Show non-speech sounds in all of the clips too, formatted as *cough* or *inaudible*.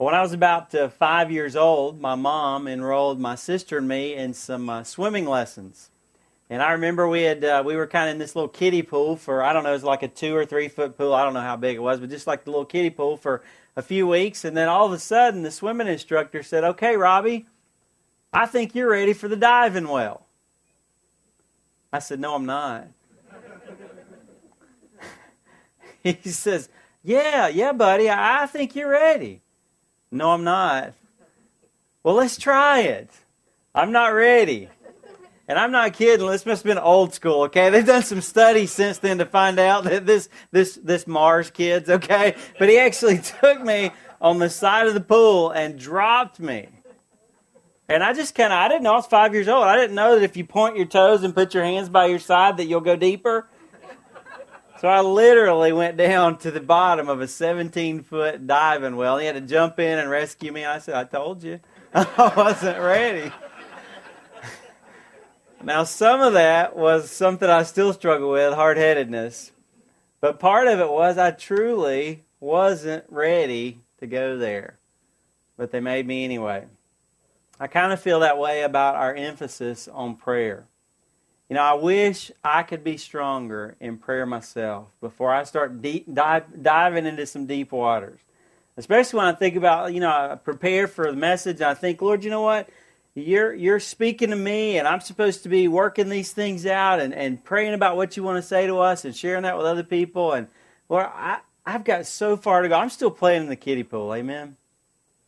When I was about uh, five years old, my mom enrolled my sister and me in some uh, swimming lessons. And I remember we had uh, we were kind of in this little kiddie pool for I don't know it was like a two or three foot pool. I don't know how big it was but just like the little kiddie pool for a few weeks. And then all of a sudden the swimming instructor said okay Robbie I think you're ready for the diving well. I said no I'm not. *laughs* He says yeah yeah buddy I think you're ready no I'm not well let's try it I'm not ready and I'm not kidding. This must have been old school, okay? They've done some studies since then to find out that this this this Mars kids, okay? But he actually *laughs* took me on the side of the pool and dropped me. And I just kind of I didn't know I was 5 years old. I didn't know that if you point your toes and put your hands by your side that you'll go deeper. So I literally went down to the bottom of a 17 foot diving well. He had to jump in and rescue me. I said, I told you. *laughs* I wasn't ready. Now, some of that was something I still struggle with hard headedness. But part of it was I truly wasn't ready to go there. But they made me anyway. I kind of feel that way about our emphasis on prayer. You know, I wish I could be stronger in prayer myself before I start deep, dive, diving into some deep waters. Especially when I think about, you know, I prepare for the message and I think, Lord, you know what? you're you're speaking to me and I'm supposed to be working these things out and, and praying about what you want to say to us and sharing that with other people and well I, I've got so far to go. I'm still playing in the kiddie pool, amen.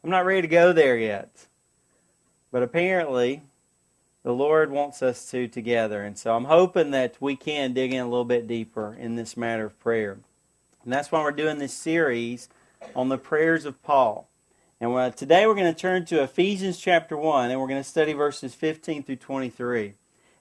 I'm not ready to go there yet. But apparently the Lord wants us to together. And so I'm hoping that we can dig in a little bit deeper in this matter of prayer. And that's why we're doing this series on the prayers of Paul. And today we're going to turn to Ephesians chapter 1, and we're going to study verses 15 through 23.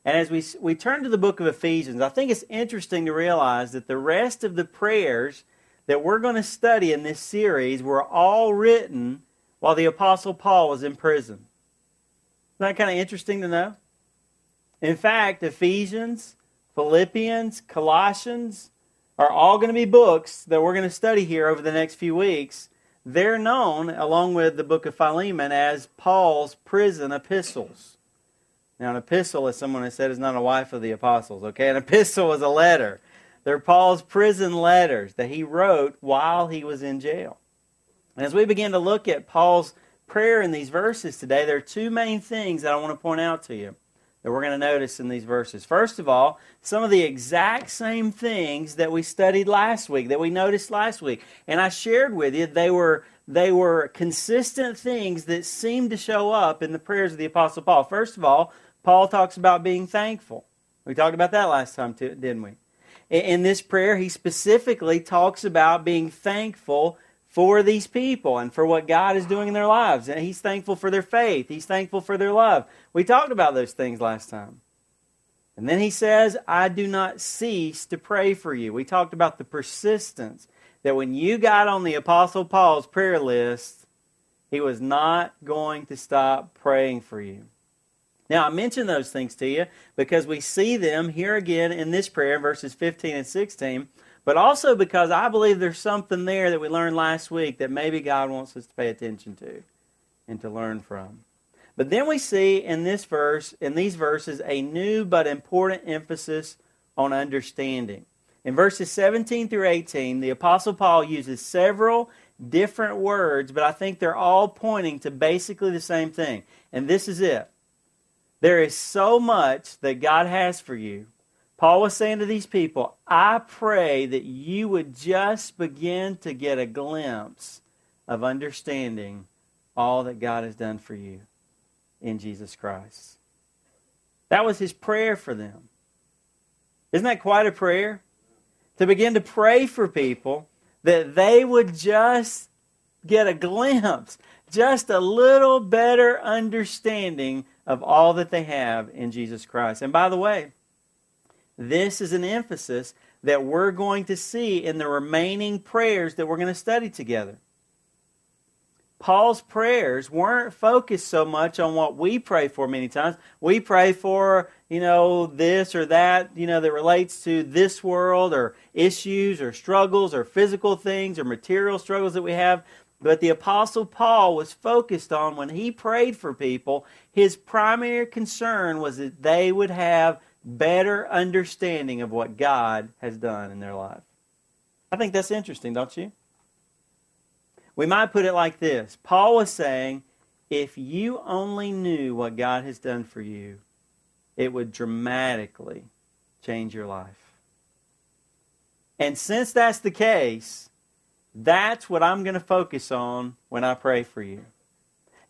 And as we, we turn to the book of Ephesians, I think it's interesting to realize that the rest of the prayers that we're going to study in this series were all written while the Apostle Paul was in prison. Isn't that kind of interesting to know? In fact, Ephesians, Philippians, Colossians are all going to be books that we're going to study here over the next few weeks they're known, along with the book of Philemon, as Paul's prison epistles. Now, an epistle, as someone has said, is not a wife of the apostles, okay? An *laughs* epistle is a letter. They're Paul's prison letters that he wrote while he was in jail. And as we begin to look at Paul's prayer in these verses today, there are two main things that I want to point out to you that we're going to notice in these verses. First of all, some of the exact same things that we studied last week, that we noticed last week. And I shared with you, they were they were consistent things that seemed to show up in the prayers of the apostle Paul. First of all, Paul talks about being thankful. We talked about that last time too, didn't we? In this prayer, he specifically talks about being thankful for these people and for what God is doing in their lives. And he's thankful for their faith. He's thankful for their love. We talked about those things last time. And then he says, I do not cease to pray for you. We talked about the persistence that when you got on the Apostle Paul's prayer list, he was not going to stop praying for you. Now, I mention those things to you because we see them here again in this prayer, verses 15 and 16 but also because I believe there's something there that we learned last week that maybe God wants us to pay attention to and to learn from. But then we see in this verse, in these verses, a new but important emphasis on understanding. In verses 17 through 18, the Apostle Paul uses several different words, but I think they're all pointing to basically the same thing. And this is it. There is so much that God has for you Paul was saying to these people, I pray that you would just begin to get a glimpse of understanding all that God has done for you in Jesus Christ. That was his prayer for them. Isn't that quite a prayer? To begin to pray for people that they would just get a glimpse, just a little better understanding of all that they have in Jesus Christ. And by the way, this is an emphasis that we're going to see in the remaining prayers that we're going to study together. Paul's prayers weren't focused so much on what we pray for many times. We pray for, you know, this or that, you know, that relates to this world or issues or struggles or physical things or material struggles that we have. But the Apostle Paul was focused on when he prayed for people, his primary concern was that they would have better understanding of what God has done in their life. I think that's interesting, don't you? We might put it like this Paul was saying, if you only knew what God has done for you, it would dramatically change your life. And since that's the case, that's what I'm going to focus on when I pray for you.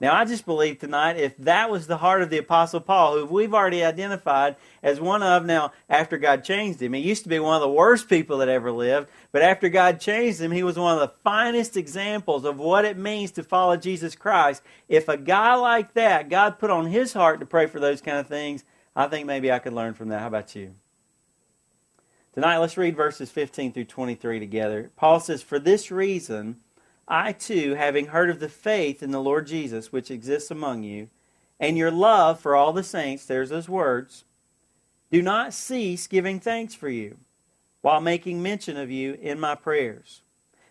Now, I just believe tonight if that was the heart of the Apostle Paul, who we've already identified as one of, now, after God changed him, he used to be one of the worst people that ever lived, but after God changed him, he was one of the finest examples of what it means to follow Jesus Christ. If a guy like that, God put on his heart to pray for those kind of things, I think maybe I could learn from that. How about you? Tonight, let's read verses 15 through 23 together. Paul says, For this reason, I too, having heard of the faith in the Lord Jesus which exists among you, and your love for all the saints, there's those words, do not cease giving thanks for you, while making mention of you in my prayers,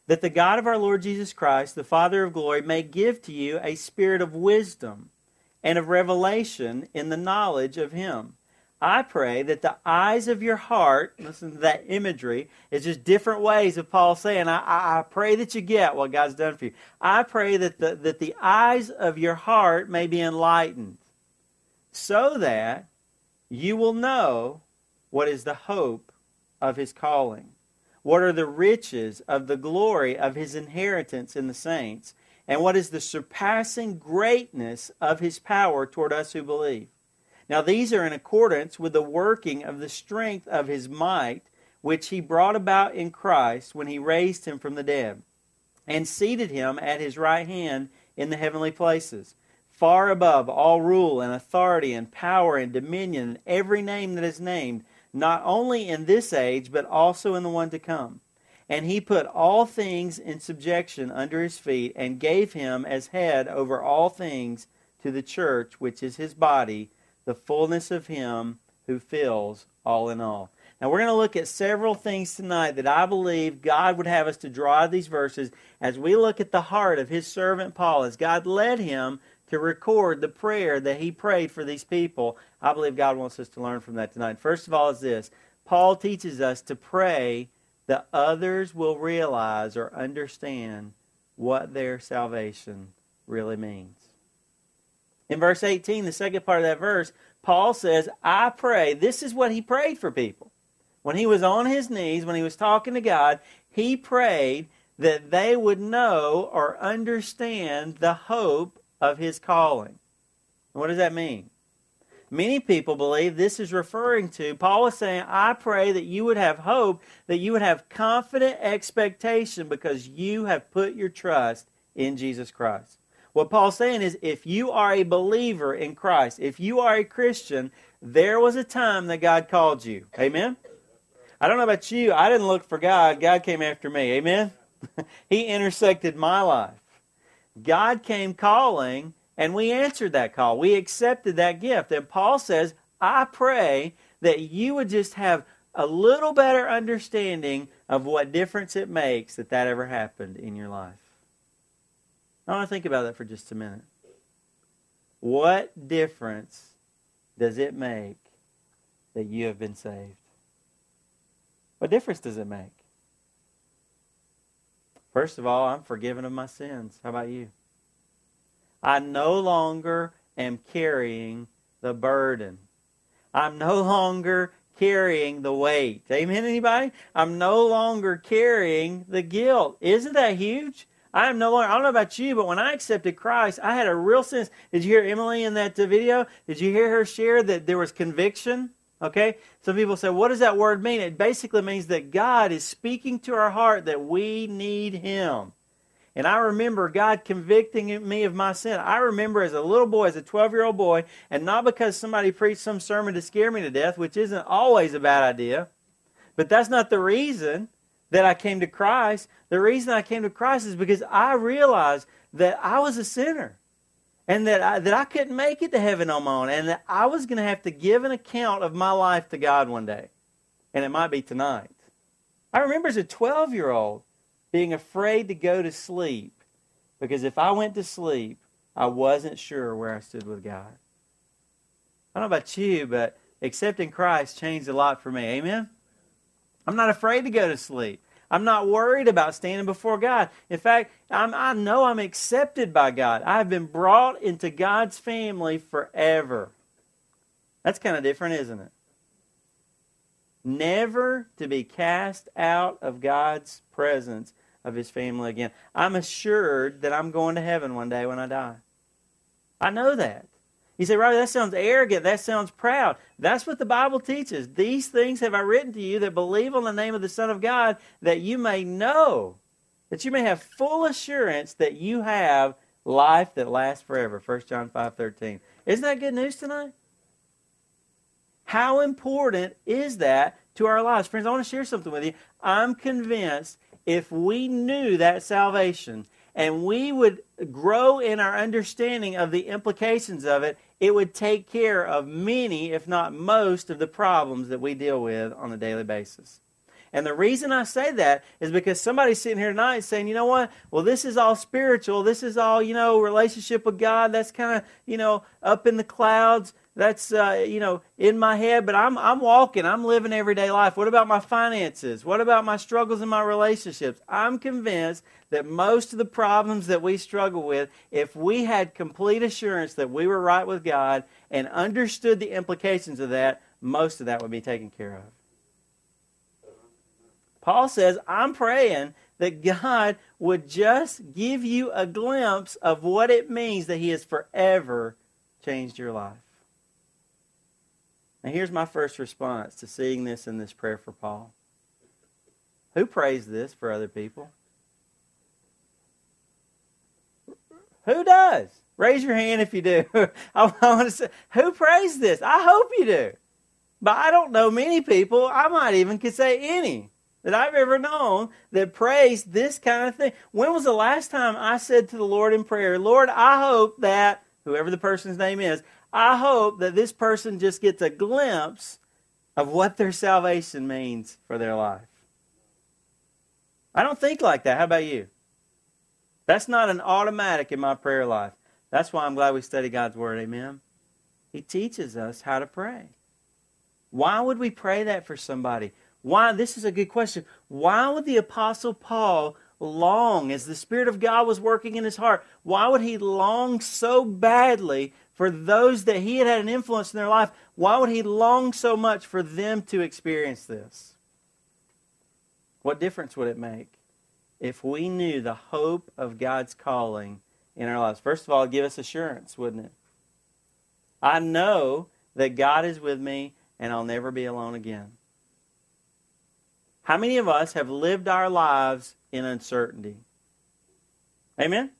that the God of our Lord Jesus Christ, the Father of glory, may give to you a spirit of wisdom and of revelation in the knowledge of him I pray that the eyes of your heart, listen to that imagery, is just different ways of Paul saying, I, I pray that you get what God's done for you. I pray that the, that the eyes of your heart may be enlightened so that you will know what is the hope of his calling, what are the riches of the glory of his inheritance in the saints, and what is the surpassing greatness of his power toward us who believe now these are in accordance with the working of the strength of his might, which he brought about in Christ when he raised him from the dead, and seated him at his right hand in the heavenly places, far above all rule and authority and power and dominion and every name that is named, not only in this age, but also in the one to come. And he put all things in subjection under his feet, and gave him as head over all things to the church, which is his body the fullness of Him who fills all in all. Now, we're going to look at several things tonight that I believe God would have us to draw these verses as we look at the heart of His servant Paul, as God led him to record the prayer that he prayed for these people. I believe God wants us to learn from that tonight. First of all, is this Paul teaches us to pray that others will realize or understand what their salvation really means. In verse 18, the second part of that verse, Paul says, I pray. This is what he prayed for people. When he was on his knees, when he was talking to God, he prayed that they would know or understand the hope of his calling. what does that mean? Many people believe this is referring to, Paul is saying, I pray that you would have hope, that you would have confident expectation because you have put your trust in Jesus Christ. What Paul's saying is if you are a believer in Christ, if you are a Christian, there was a time that God called you. Amen? I don't know about you. I didn't look for God. God came after me. Amen? *laughs* he intersected my life. God came calling, and we answered that call. We accepted that gift. And Paul says, I pray that you would just have a little better understanding of what difference it makes that that ever happened in your life. I want to think about that for just a minute. What difference does it make that you have been saved? What difference does it make? First of all, I'm forgiven of my sins. How about you? I no longer am carrying the burden. I'm no longer carrying the weight. Amen, anybody? I'm no longer carrying the guilt. Isn't that huge? I am no longer, I don't know about you, but when I accepted Christ, I had a real sense. Did you hear Emily in that uh, video? Did you hear her share that there was conviction? Okay? Some people say, what does that word mean? It basically means that God is speaking to our heart that we need Him. And I remember God convicting me of my sin. I remember as a little boy, as a 12 year old boy, and not because somebody preached some sermon to scare me to death, which isn't always a bad idea, but that's not the reason that I came to Christ. The reason I came to Christ is because I realized that I was a sinner and that I, that I couldn't make it to heaven on my own and that I was going to have to give an account of my life to God one day. And it might be tonight. I remember as a 12 year old being afraid to go to sleep Because if I went to sleep, I wasn't sure where I stood with God. I don't know about you, but accepting Christ changed a lot for me. Amen? I'm not afraid to go to sleep. I'm not worried about standing before God. In fact, I'm, i know I'm accepted by God. I've been brought into God's family forever. That's kind of different, isn't it? Never to be cast out of God's presence of His family again. I'm assured that I'm going to heaven one day when I die. I know that. You say, Robbie, that sounds arrogant. That sounds proud. That's what the Bible teaches. These things have I written to you that believe on the name of the Son of God, that you may know, that you may have full assurance that you have life that lasts forever. 1 John 5 13. Isn't that good news tonight? How important is that to our lives? Friends, I want to share something with you. I'm convinced if we knew that salvation and we would grow in our understanding of the implications of it, it would take care of many, if not most, of the problems that we deal with on a daily basis. And the reason I say that is because somebody's sitting here tonight saying, you know what? Well, this is all spiritual. This is all, you know, relationship with God. That's kind of, you know, up in the clouds that's uh, you know in my head but i'm i'm walking i'm living everyday life. What about my finances? What about my struggles in my relationships? I'm convinced that most of the problems that we struggle with if we had complete assurance that we were right with god and understood the implications of that most of that would be taken care of. Paul says i'm praying that god would just give you a glimpse of what it means that he has forever changed your life now, here's my first response to seeing this in this prayer for Paul. Who prays this for other people? Who does? Raise your hand if you do. *laughs* I want to say, who prays this? I hope you do. But I don't know many people, I might even could say any, that I've ever known that prays this kind of thing. When was the last time I said to the Lord in prayer, Lord, I hope that, whoever the person's name is, I hope that this person just gets a glimpse of what their salvation means for their life. I don't think like that. How about you? That's not an automatic in my prayer life. That's why I'm glad we study God's Word. Amen. He teaches us how to pray. Why would we pray that for somebody? Why? This is a good question. Why would the Apostle Paul long as the Spirit of God was working in his heart? Why would he long so badly for those that he had had an influence in their life, why would he long so much for them to experience this? What difference would it make if we knew the hope of God's calling in our lives? First of all, give us assurance, wouldn't it? I know that God is with me and I'll never be alone again. How many of us have lived our lives in uncertainty? Amen?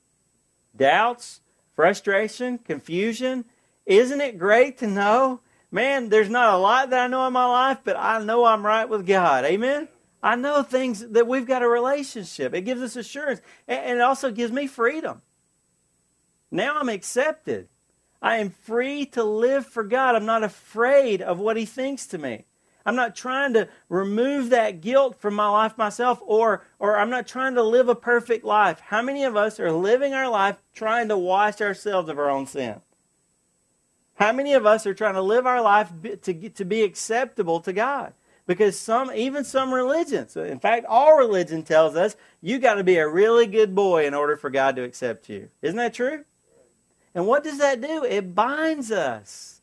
Doubts, frustration, confusion. Isn't it great to know? Man, there's not a lot that I know in my life, but I know I'm right with God. Amen? I know things that we've got a relationship. It gives us assurance, and it also gives me freedom. Now I'm accepted. I am free to live for God. I'm not afraid of what He thinks to me. I'm not trying to remove that guilt from my life myself, or, or I'm not trying to live a perfect life. How many of us are living our life trying to wash ourselves of our own sin? How many of us are trying to live our life to, to be acceptable to God? Because some, even some religions, in fact, all religion tells us you got to be a really good boy in order for God to accept you. Isn't that true? And what does that do? It binds us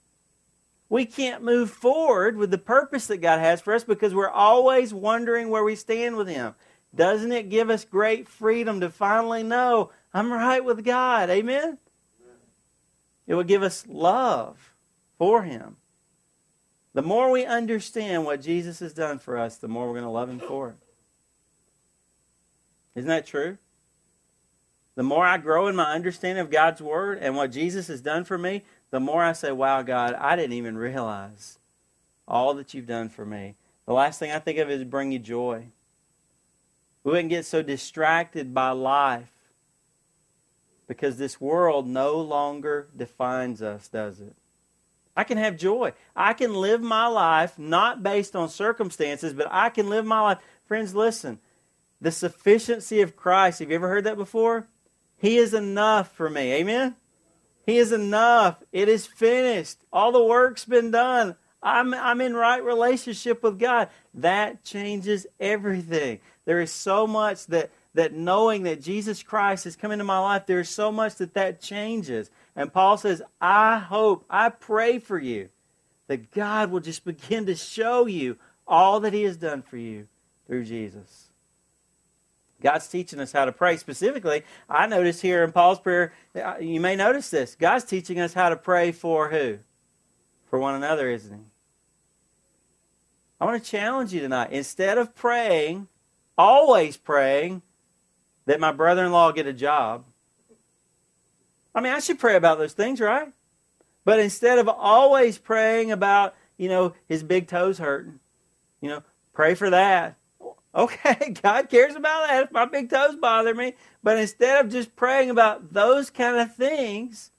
we can't move forward with the purpose that God has for us because we're always wondering where we stand with Him. Doesn't it give us great freedom to finally know I'm right with God? Amen? It will give us love for Him. The more we understand what Jesus has done for us, the more we're going to love Him for it. Isn't that true? The more I grow in my understanding of God's Word and what Jesus has done for me, the more I say, wow, God, I didn't even realize all that you've done for me. The last thing I think of is bring you joy. We wouldn't get so distracted by life because this world no longer defines us, does it? I can have joy. I can live my life not based on circumstances, but I can live my life. Friends, listen. The sufficiency of Christ, have you ever heard that before? He is enough for me. Amen? He is enough. It is finished. All the work's been done. I'm, I'm in right relationship with God. That changes everything. There is so much that, that knowing that Jesus Christ has come into my life, there is so much that that changes. And Paul says, I hope, I pray for you that God will just begin to show you all that He has done for you through Jesus. God's teaching us how to pray. Specifically, I notice here in Paul's prayer, uh, you may notice this. God's teaching us how to pray for who? For one another, isn't He? I want to challenge you tonight. Instead of praying, always praying, that my brother in law get a job. I mean, I should pray about those things, right? But instead of always praying about, you know, his big toes hurting, you know, pray for that. Okay, *laughs* God cares about that if my big toes bother me. But instead of just praying about those kind of things,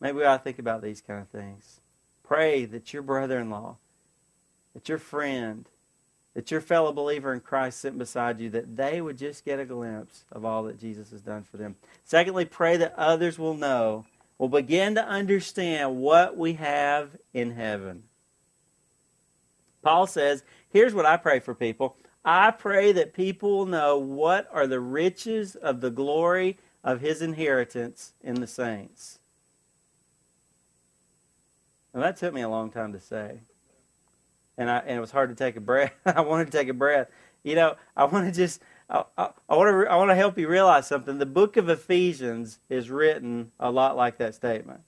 maybe we ought to think about these kind of things. Pray that your brother in law, that your friend, that your fellow believer in Christ sitting beside you, that they would just get a glimpse of all that Jesus has done for them. Secondly, pray that others will know, will begin to understand what we have in heaven. Paul says, Here's what I pray for people I pray that people know what are the riches of the glory of his inheritance in the saints. And that took me a long time to say. And, I, and it was hard to take a breath. *laughs* I wanted to take a breath. You know, I want to just, I, I, I, want to, I want to help you realize something. The book of Ephesians is written a lot like that statement.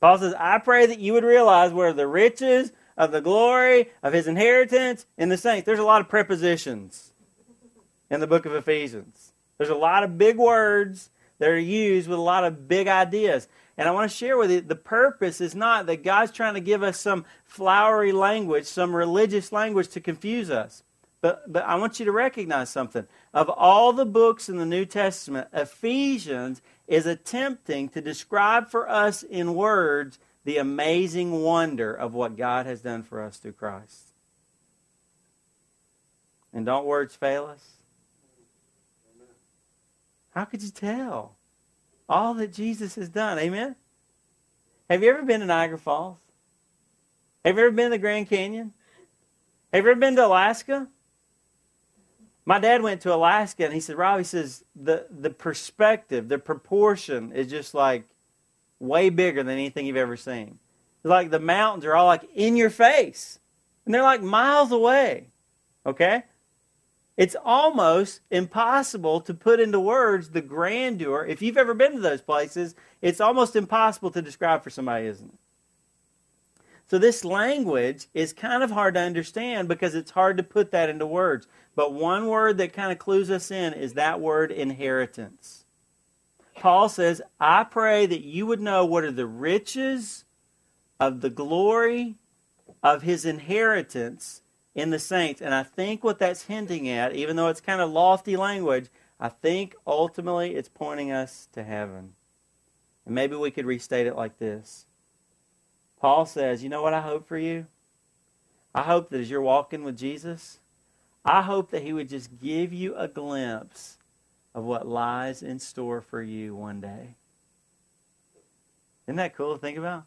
Paul says, I pray that you would realize where the riches of the glory of his inheritance in the saints. There's a lot of prepositions in the book of Ephesians. There's a lot of big words that are used with a lot of big ideas. And I want to share with you the purpose is not that God's trying to give us some flowery language, some religious language to confuse us. But, but I want you to recognize something. Of all the books in the New Testament, Ephesians is attempting to describe for us in words the amazing wonder of what God has done for us through Christ. And don't words fail us? How could you tell? All that Jesus has done. Amen? Have you ever been to Niagara Falls? Have you ever been to the Grand Canyon? Have you ever been to Alaska? My dad went to Alaska and he said, Rob, he says, the, the perspective, the proportion is just like way bigger than anything you've ever seen. It's like the mountains are all like in your face, and they're like miles away. Okay? It's almost impossible to put into words the grandeur. If you've ever been to those places, it's almost impossible to describe for somebody, isn't it? So, this language is kind of hard to understand because it's hard to put that into words. But one word that kind of clues us in is that word inheritance. Paul says, I pray that you would know what are the riches of the glory of his inheritance in the saints. And I think what that's hinting at, even though it's kind of lofty language, I think ultimately it's pointing us to heaven. And maybe we could restate it like this Paul says, You know what I hope for you? I hope that as you're walking with Jesus, I hope that he would just give you a glimpse of what lies in store for you one day. Isn't that cool to think about?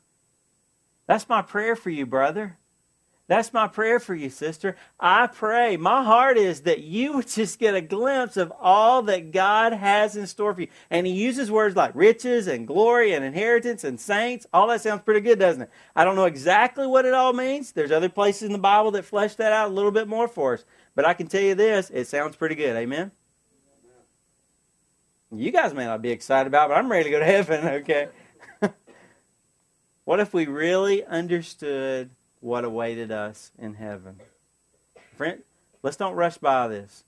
That's my prayer for you, brother. That's my prayer for you, sister. I pray, my heart is that you would *laughs* just get a glimpse of all that God has in store for you. And he uses words like riches and glory and inheritance and saints. All that sounds pretty good, doesn't it? I don't know exactly what it all means. There's other places in the Bible that flesh that out a little bit more for us. But I can tell you this, it sounds pretty good. Amen? You guys may not be excited about, but I'm ready to go to heaven, okay? *laughs* what if we really understood what awaited us in heaven? Friend, let's don't rush by this.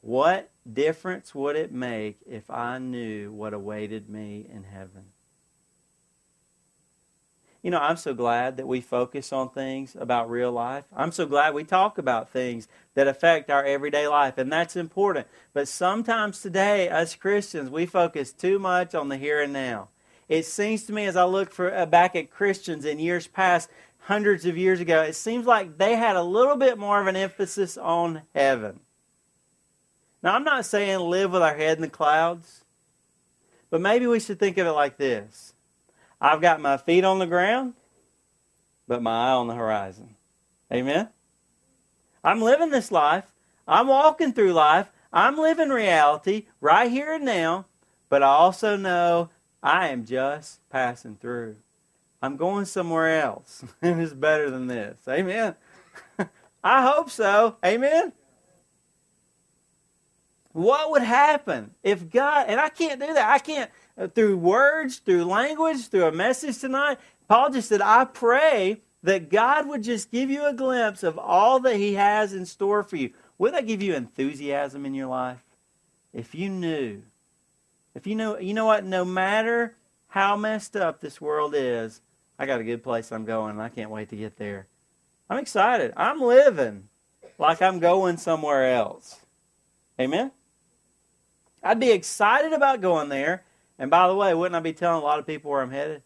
What difference would it make if I knew what awaited me in heaven? You know, I'm so glad that we focus on things about real life. I'm so glad we talk about things that affect our everyday life, and that's important. But sometimes today, as Christians, we focus too much on the here and now. It seems to me, as I look for, uh, back at Christians in years past, hundreds of years ago, it seems like they had a little bit more of an emphasis on heaven. Now, I'm not saying live with our head in the clouds, But maybe we should think of it like this I've got my feet on the ground, but my eye on the horizon. Amen? I'm living this life. I'm walking through life. I'm living reality right here and now, but I also know I am just passing through. I'm going somewhere else, and *laughs* it's better than this. Amen. *laughs* I hope so. Amen. What would happen if God, and I can't do that. I can't, Uh, through words, through language, through a message tonight. Paul just said, I pray that God would just give you a glimpse of all that He has in store for you. Would that give you enthusiasm in your life? If you knew, if you know, you know what, no matter how messed up this world is, I got a good place I'm going, and I can't wait to get there. I'm excited. I'm living like I'm going somewhere else. Amen? I'd be excited about going there. And by the way, wouldn't I be telling a lot of people where I'm headed?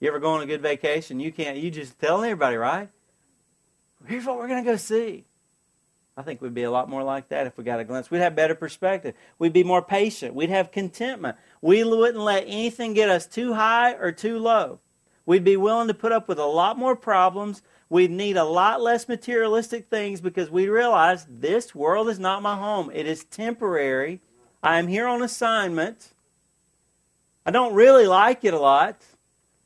You ever go on a good vacation? You can't, you just telling everybody, right? Here's what we're going to go see. I think we'd be a lot more like that if we got a glimpse. We'd have better perspective. We'd be more patient. We'd have contentment. We wouldn't let anything get us too high or too low. We'd be willing to put up with a lot more problems. We'd need a lot less materialistic things because we realize this world is not my home. It is temporary. I am here on assignment. I don't really like it a lot.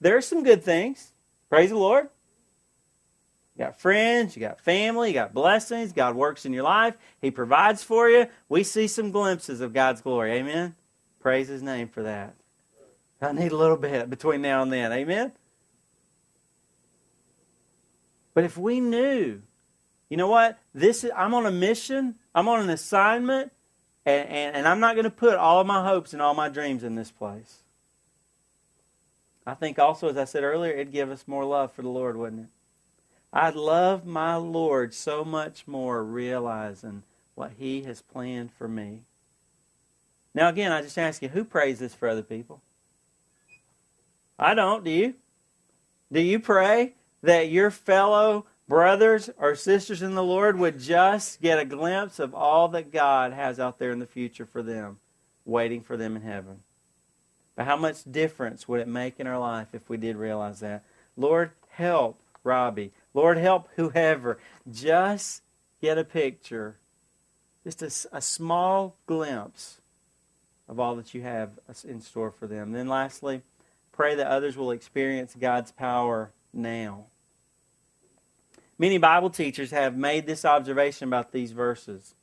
There are some good things. Praise the Lord. You got friends, you got family, you got blessings. God works in your life. He provides for you. We see some glimpses of God's glory. Amen. Praise His name for that. I need a little bit between now and then. Amen. But if we knew, you know what? This is, I'm on a mission. I'm on an assignment, and, and, and I'm not going to put all of my hopes and all my dreams in this place. I think also, as I said earlier, it'd give us more love for the Lord, wouldn't it? I'd love my Lord so much more realizing what He has planned for me. Now, again, I just ask you, who prays this for other people? I don't. Do you? Do you pray that your fellow brothers or sisters in the Lord would just get a glimpse of all that God has out there in the future for them, waiting for them in heaven? But how much difference would it make in our life if we did realize that? Lord, help Robbie. Lord, help whoever. Just get a picture, just a, a small glimpse of all that you have uh, in store for them. Then, lastly, pray that others will experience God's power now. Many Bible teachers have made this observation about these verses.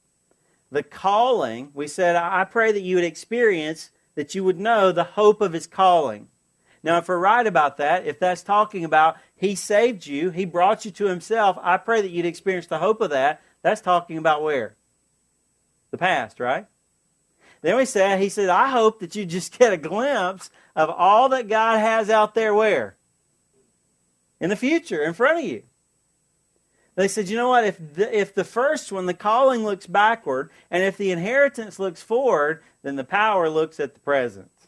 The calling, we said, I pray that you would experience, that you would know the hope of his calling. Now, if we're right about that, if that's talking about He saved you, He brought you to Himself, I pray that you'd experience the hope of that. That's talking about where? The past, right? Then we said, He said, I hope that you just get a glimpse of all that God has out there where? In the future, in front of you. They said, you know what? If the, if the first one, the calling looks backward, and if the inheritance looks forward, then the power looks at the present In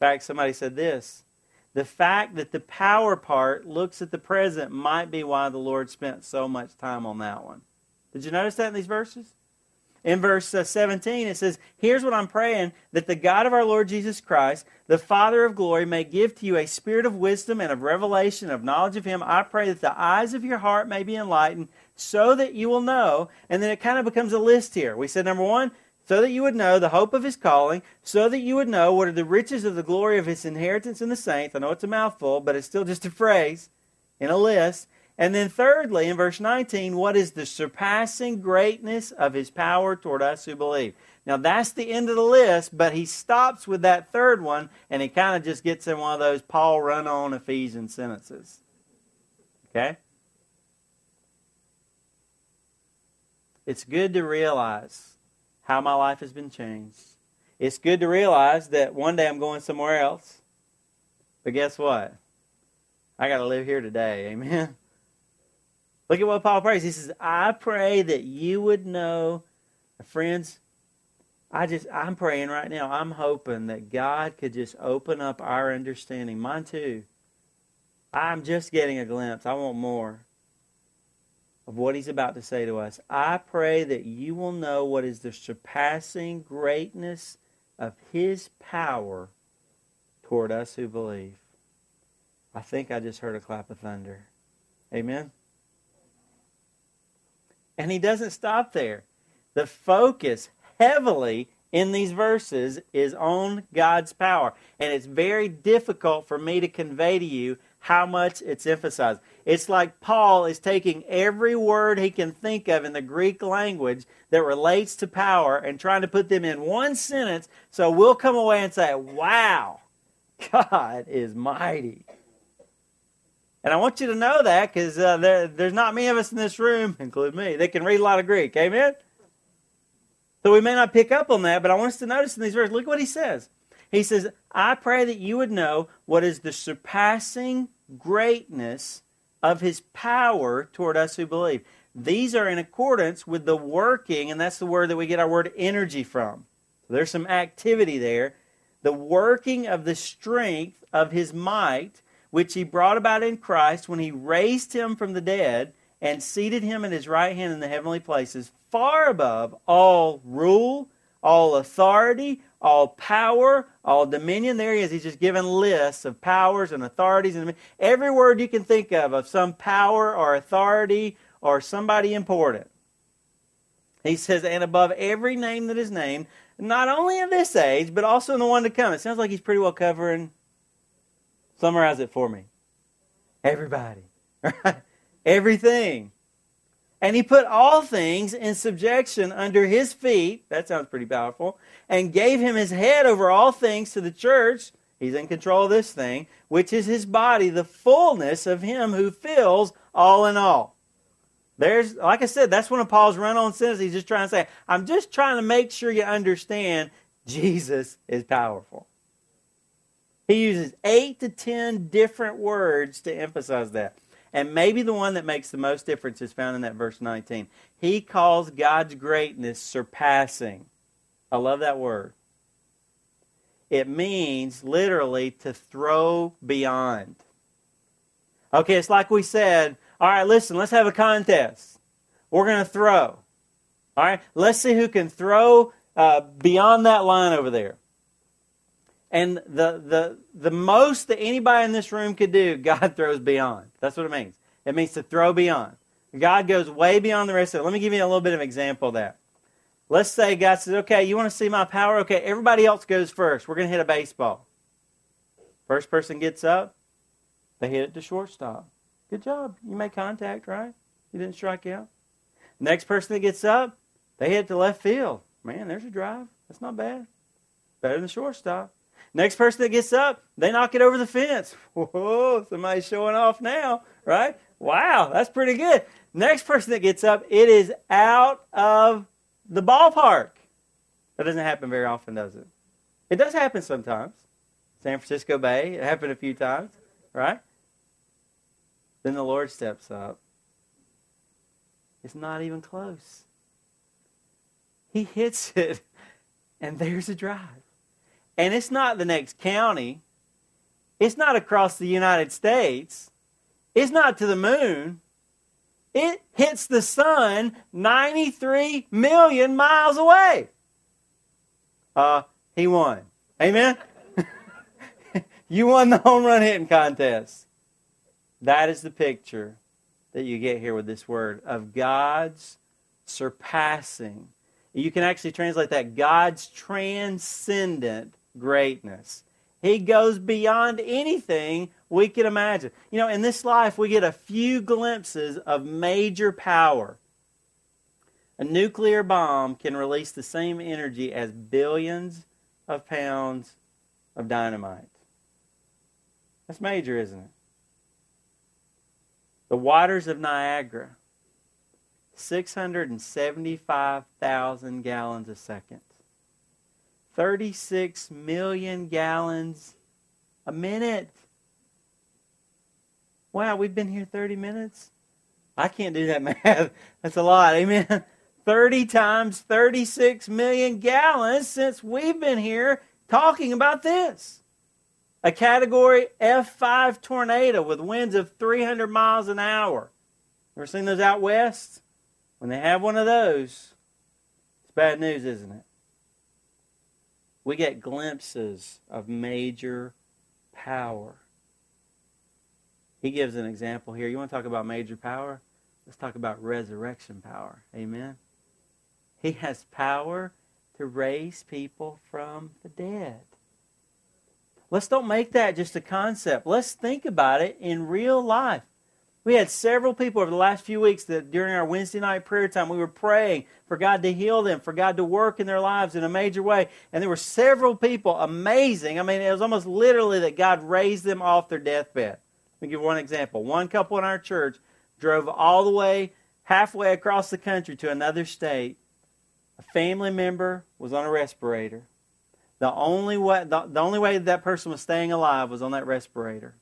fact, somebody said this the fact that the power part looks at the present might be why the Lord spent so much time on that one. Did you notice that in these verses? In verse uh, 17, it says, Here's what I'm praying that the God of our Lord Jesus Christ, the Father of glory, may give to you a spirit of wisdom and of revelation, of knowledge of Him. I pray that the eyes of your heart may be enlightened so that you will know. And then it kind of becomes a list here. We said, number one, so that you would know the hope of his calling, so that you would know what are the riches of the glory of his inheritance in the saints. I know it's a mouthful, but it's still just a phrase in a list. And then, thirdly, in verse 19, what is the surpassing greatness of his power toward us who believe? Now, that's the end of the list, but he stops with that third one, and he kind of just gets in one of those Paul run on Ephesian sentences. Okay? It's good to realize how my life has been changed. It's good to realize that one day I'm going somewhere else. But guess what? I got to live here today. Amen. Look at what Paul prays. He says, I pray that you would know, friends, I just I'm praying right now. I'm hoping that God could just open up our understanding. Mine too. I'm just getting a glimpse. I want more of what he's about to say to us. I pray that you will know what is the surpassing greatness of his power toward us who believe. I think I just heard a clap of thunder. Amen? And he doesn't stop there. The focus heavily in these verses is on God's power. And it's very difficult for me to convey to you how much it's emphasized. It's like Paul is taking every word he can think of in the Greek language that relates to power and trying to put them in one sentence so we'll come away and say, wow, God is mighty. And I want you to know that because uh, there, there's not many of us in this room, *laughs* including me, that can read a lot of Greek. Amen? So we may not pick up on that, but I want us to notice in these verses, look what he says. He says, I pray that you would know what is the surpassing greatness of his power toward us who believe. These are in accordance with the working, and that's the word that we get our word energy from. So there's some activity there. The working of the strength of his might, which he brought about in Christ when he raised him from the dead and seated him at his right hand in the heavenly places, far above all rule, all authority, all power, all dominion. There he is. He's just given lists of powers and authorities. and Every word you can think of, of some power or authority or somebody important. He says, and above every name that is named, not only in this age, but also in the one to come. It sounds like he's pretty well covering. Summarize it for me. Everybody. Right? *laughs* Everything. And he put all things in subjection under his feet. That sounds pretty powerful. And gave him his head over all things to the church. He's in control of this thing, which is his body, the fullness of him who fills all in all. There's, like I said, that's one of Paul's run on sentences. He's just trying to say, I'm just trying to make sure you understand Jesus is powerful. He uses eight to ten different words to emphasize that. And maybe the one that makes the most difference is found in that verse 19. He calls God's greatness surpassing. I love that word. It means literally to throw beyond. Okay, it's like we said, all right, listen, let's have a contest. We're going to throw. All right, let's see who can throw uh, beyond that line over there. And the, the, the most that anybody in this room could do, *laughs* God throws beyond. That's what it means. It means to throw beyond. God goes way beyond the rest of it. Let me give you a little bit of example of that. Let's say God says, okay, you want to see my power? Okay, everybody else goes first. We're going to hit a baseball. First person gets up, they hit it to shortstop. Good job. You made contact, right? You didn't strike out. Next person that gets up, they hit to left field. Man, there's a drive. That's not bad. Better than shortstop. Next person that gets up, they knock it over the fence. Whoa, somebody's showing off now, right? Wow, that's pretty good. Next person that gets up, it is out of the ballpark. That doesn't happen very often, does it? It does happen sometimes. San Francisco Bay, it happened a few times, right? Then the Lord steps up. It's not even close. He hits *laughs* it, and there's a drive. And it's not the next county. It's not across the United States. It's not to the moon. It hits the sun 93 million miles away. Uh, he won. Amen? *laughs* you won the home run hitting contest. That is the picture that you get here with this word of God's surpassing. You can actually translate that God's transcendent greatness. He goes beyond anything we can imagine. You know, in this life, we get a few glimpses of major power. A nuclear bomb can release the same energy as billions of pounds of dynamite. That's major, isn't it? The waters of Niagara, 675,000 gallons a second. 36 million gallons a minute. Wow, we've been here 30 minutes? I can't do that *laughs* math. That's a lot. Amen. 30 times 36 million gallons since we've been here talking about this. A category F5 tornado with winds of 300 miles an hour. Ever seen those out west? When they have one of those, it's bad news, isn't it? We get glimpses of major power. He gives an example here. You want to talk about major power? Let's talk about resurrection power. Amen. He has power to raise people from the dead. Let's don't make that just a concept. Let's think about it in real life. We had several people over the last few weeks that during our Wednesday night prayer time, we were praying for God to heal them, for God to work in their lives in a major way. And there were several people, amazing. I mean, it was almost literally that God raised them off their deathbed. Let me give one example. One couple in our church drove all the way, halfway across the country to another state. A family member was on a respirator. The only way, the, the only way that person was staying alive was on that respirator.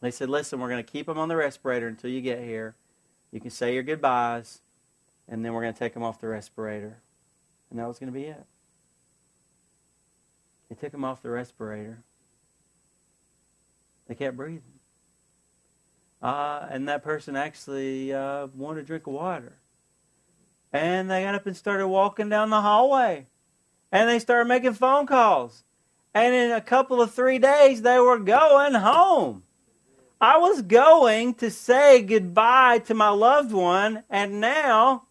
They said, listen, we're going to keep them on the respirator until you get here. You can say your goodbyes, and then we're going to take them off the respirator. And that was going to be it. They took them off the respirator. They kept breathing. Uh, and that person actually uh, wanted a drink of water. And they got up and started walking down the hallway. And they started making phone calls. And in a couple of three days, they were going home. I was going to say goodbye to my loved one, and now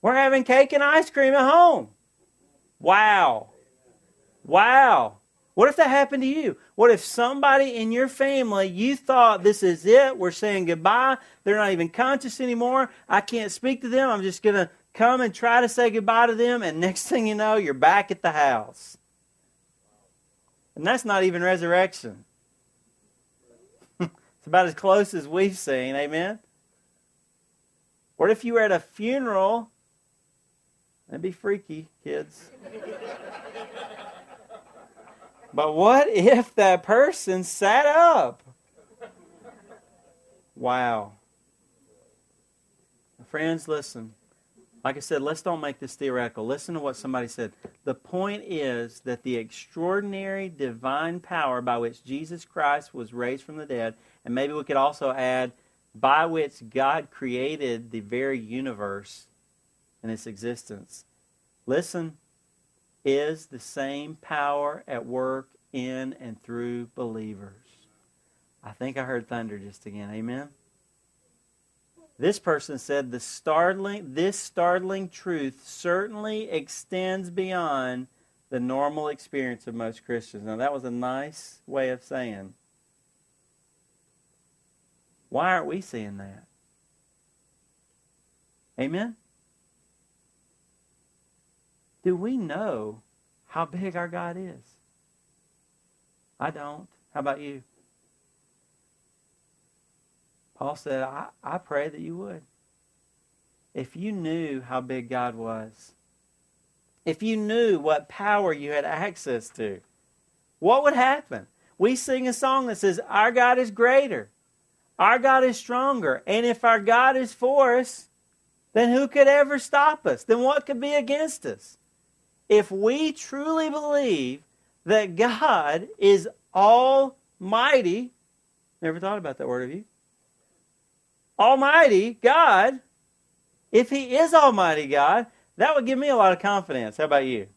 we're having cake and ice cream at home. Wow. Wow. What if that happened to you? What if somebody in your family, you thought this is it, we're saying goodbye, they're not even conscious anymore, I can't speak to them, I'm just going to come and try to say goodbye to them, and *laughs* next thing you know, you're back at the house. And that's not even resurrection. It's about as close as we've seen. Amen? What if you were at a funeral? That'd be freaky, kids. but what if that person sat up? Wow. Friends, listen. Like I said, let's don't make this theoretical. Listen to what somebody said. The point is that the extraordinary divine power by which Jesus Christ was raised from the dead, and maybe we could also add, by which God created the very universe and its existence. Listen, is the same power at work in and through believers. I think I heard thunder just again. Amen. This person said the startling this startling truth certainly extends beyond the normal experience of most Christians. Now that was a nice way of saying. Why aren't we seeing that? Amen. Do we know how big our God is? I don't. How about you? Paul said, I, I pray that you would. If you knew how big God was, if you knew what power you had access to, what would happen? We sing a song that says, Our God is greater, our God is stronger, and if our God is for us, then who could ever stop us? Then what could be against us? If we truly believe that God is almighty, never thought about that word, of you? Almighty God, if He is Almighty God, that would give me a lot of confidence. How about you?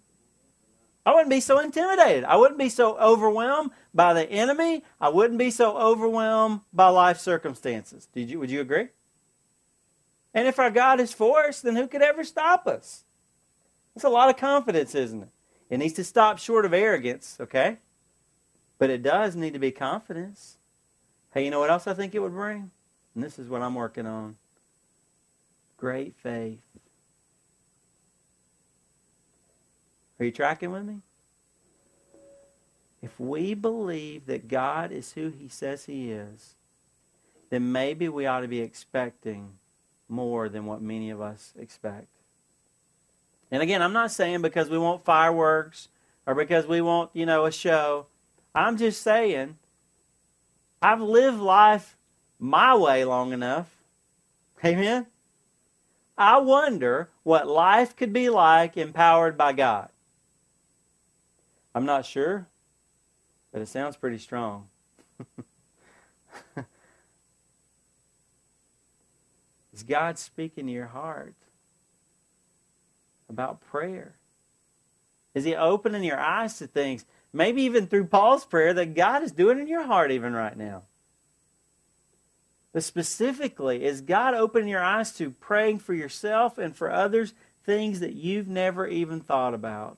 I wouldn't be so intimidated. I wouldn't be so overwhelmed by the enemy. I wouldn't be so overwhelmed by life circumstances. Did you, would you agree? And if our God is for us, then who could ever stop us? It's a lot of confidence, isn't it? It needs to stop short of arrogance, okay? But it does need to be confidence. Hey, you know what else I think it would bring? And this is what I'm working on great faith. Are you tracking with me? If we believe that God is who He says He is, then maybe we ought to be expecting more than what many of us expect. And again, I'm not saying because we want fireworks or because we want, you know, a show. I'm just saying I've lived life my way long enough. Amen? I wonder what life could be like empowered by God. I'm not sure, but it sounds pretty strong. *laughs* Is God speaking to your heart about prayer? Is He opening your eyes to things? Maybe even through Paul's prayer that God is doing in your heart even right now. But specifically, is God opening your eyes to praying for yourself and for others things that you've never even thought about?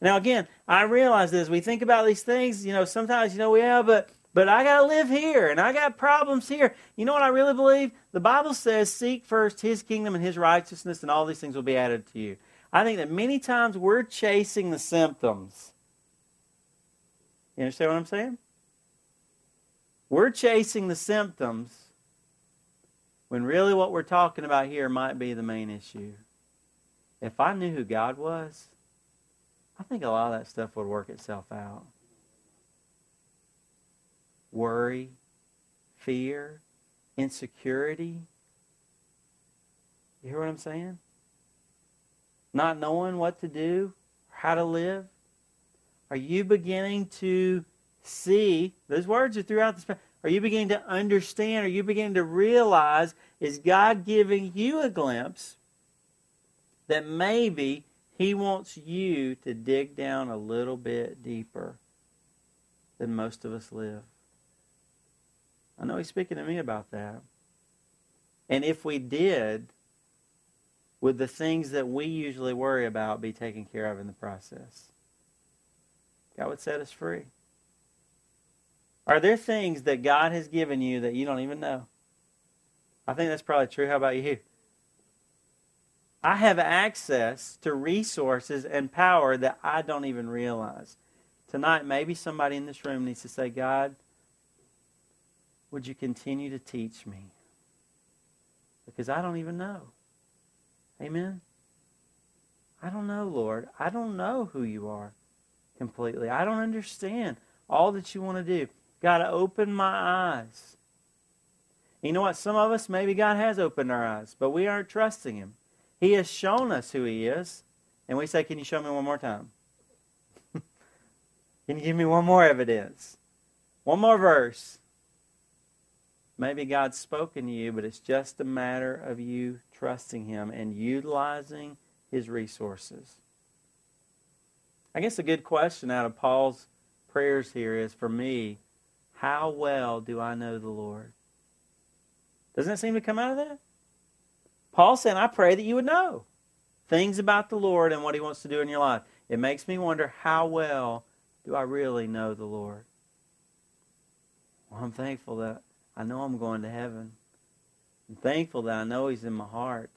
Now, again, I realize this. We think about these things, you know, sometimes, you know, yeah, but but I got to live here and I got problems here. You know what I really believe? The Bible says, seek first his kingdom and his righteousness, and all these things will be added to you. I think that many times we're chasing the symptoms. You understand what I'm saying? We're chasing the symptoms when really what we're talking about here might be the main issue. If I knew who God was, I think a lot of that stuff would work itself out. Worry, fear, insecurity. You hear what I'm saying? Not knowing what to do, how to live. Are you beginning to see, those words are throughout the Are you beginning to understand? Are you beginning to realize? Is God giving you a glimpse that maybe He wants you to dig down a little bit deeper than most of us live? I know He's speaking to me about that. And if we did, would the things that we usually worry about be taken care of in the process? God would set us free. Are there things that God has given you that you don't even know? I think that's probably true. How about you? I have access to resources and power that I don't even realize. Tonight, maybe somebody in this room needs to say, God, would you continue to teach me? Because I don't even know. Amen? I don't know, Lord. I don't know who you are completely. I don't understand all that you want to do. To open my eyes. You know what? Some of us, maybe God has opened our eyes, but we aren't trusting Him. He has shown us who He is. And we say, Can you show me one more time? *laughs* Can you give me one more evidence? One more verse. Maybe God's spoken to you, but it's just a matter of you trusting Him and utilizing His resources. I guess a good question out of Paul's prayers here is for me how well do I know the Lord? Doesn't it seem to come out of that? Paul said, I pray that you would know things about the Lord and what he wants to do in your life. It makes me wonder how well do I really know the Lord? Well, I'm thankful that I know I'm going to heaven. I'm thankful that I know he's in my heart.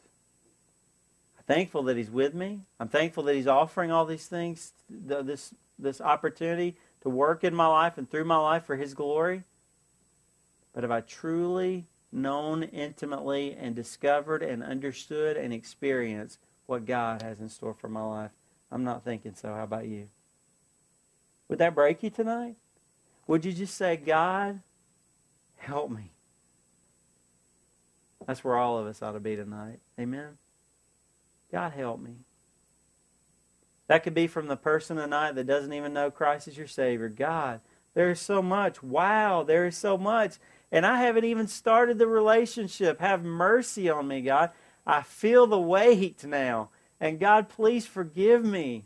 I'm thankful that he's with me. I'm thankful that he's offering all these things, this, this opportunity to work in my life and through my life for His glory? But have I truly known intimately and discovered and understood and experienced what God has in store for my life? I'm not thinking so. How about you? Would that break you tonight? Would you just say, God, help me? That's where all of us ought to be tonight. Amen? God, help me. That could be from the person tonight that doesn't even know Christ as your Savior. God, there is so much. Wow, there is so much. And I haven't even started the relationship. Have mercy on me, God. I feel the weight now. And God, please forgive me.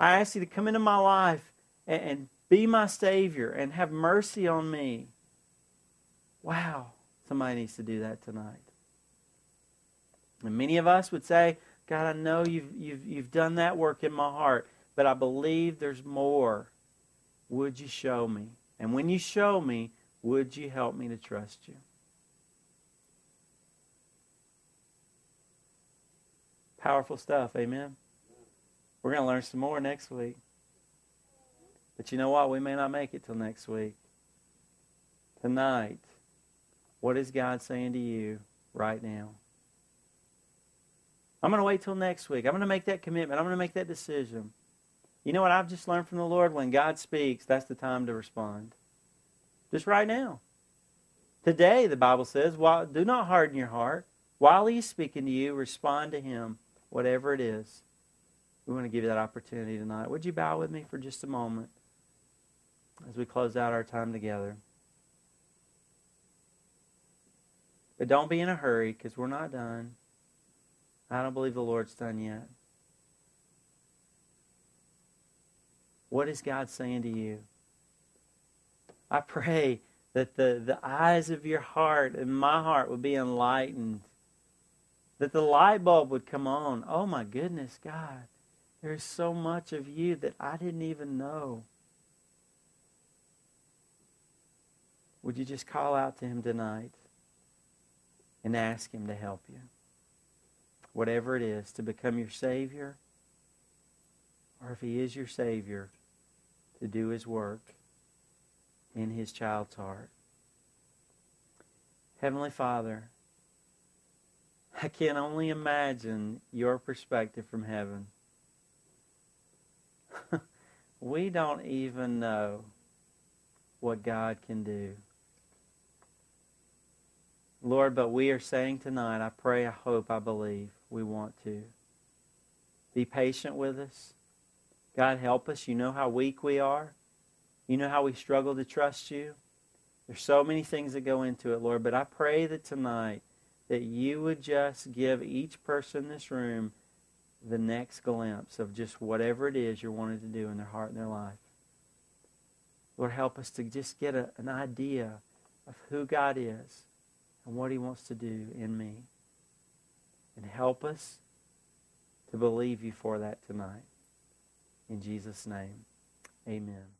I ask you to come into my life and, and be my Savior and have mercy on me. Wow, somebody needs to do that tonight. And many of us would say, God, I know you've, you've, you've done that work in my heart, but I believe there's more. Would you show me? And when you show me, would you help me to trust you? Powerful stuff, amen? We're going to learn some more next week. But you know what? We may not make it till next week. Tonight, what is God saying to you right now? I'm going to wait till next week. I'm going to make that commitment. I'm going to make that decision. You know what I've just learned from the Lord? When God speaks, that's the time to respond. Just right now. Today, the Bible says, do not harden your heart. While He's speaking to you, respond to Him, whatever it is. We want to give you that opportunity tonight. Would you bow with me for just a moment as we close out our time together? But don't be in a hurry because we're not done. I don't believe the Lord's done yet. What is God saying to you? I pray that the, the eyes of your heart and my heart would be enlightened. That the light bulb would come on. Oh my goodness, God, there's so much of you that I didn't even know. Would you just call out to Him tonight and ask Him to help you? Whatever it is, to become your Savior, or if He is your Savior, to do His work in His child's heart. Heavenly Father, I can only imagine your perspective from heaven. *laughs* we don't even know what God can do. Lord, but we are saying tonight, I pray, I hope, I believe we want to. Be patient with us. God, help us. You know how weak we are. You know how we struggle to trust you. There's so many things that go into it, Lord, but I pray that tonight that you would just give each person in this room the next glimpse of just whatever it is you're wanting to do in their heart and their life. Lord, help us to just get a, an idea of who God is and what he wants to do in me. And help us to believe you for that tonight. In Jesus' name, amen.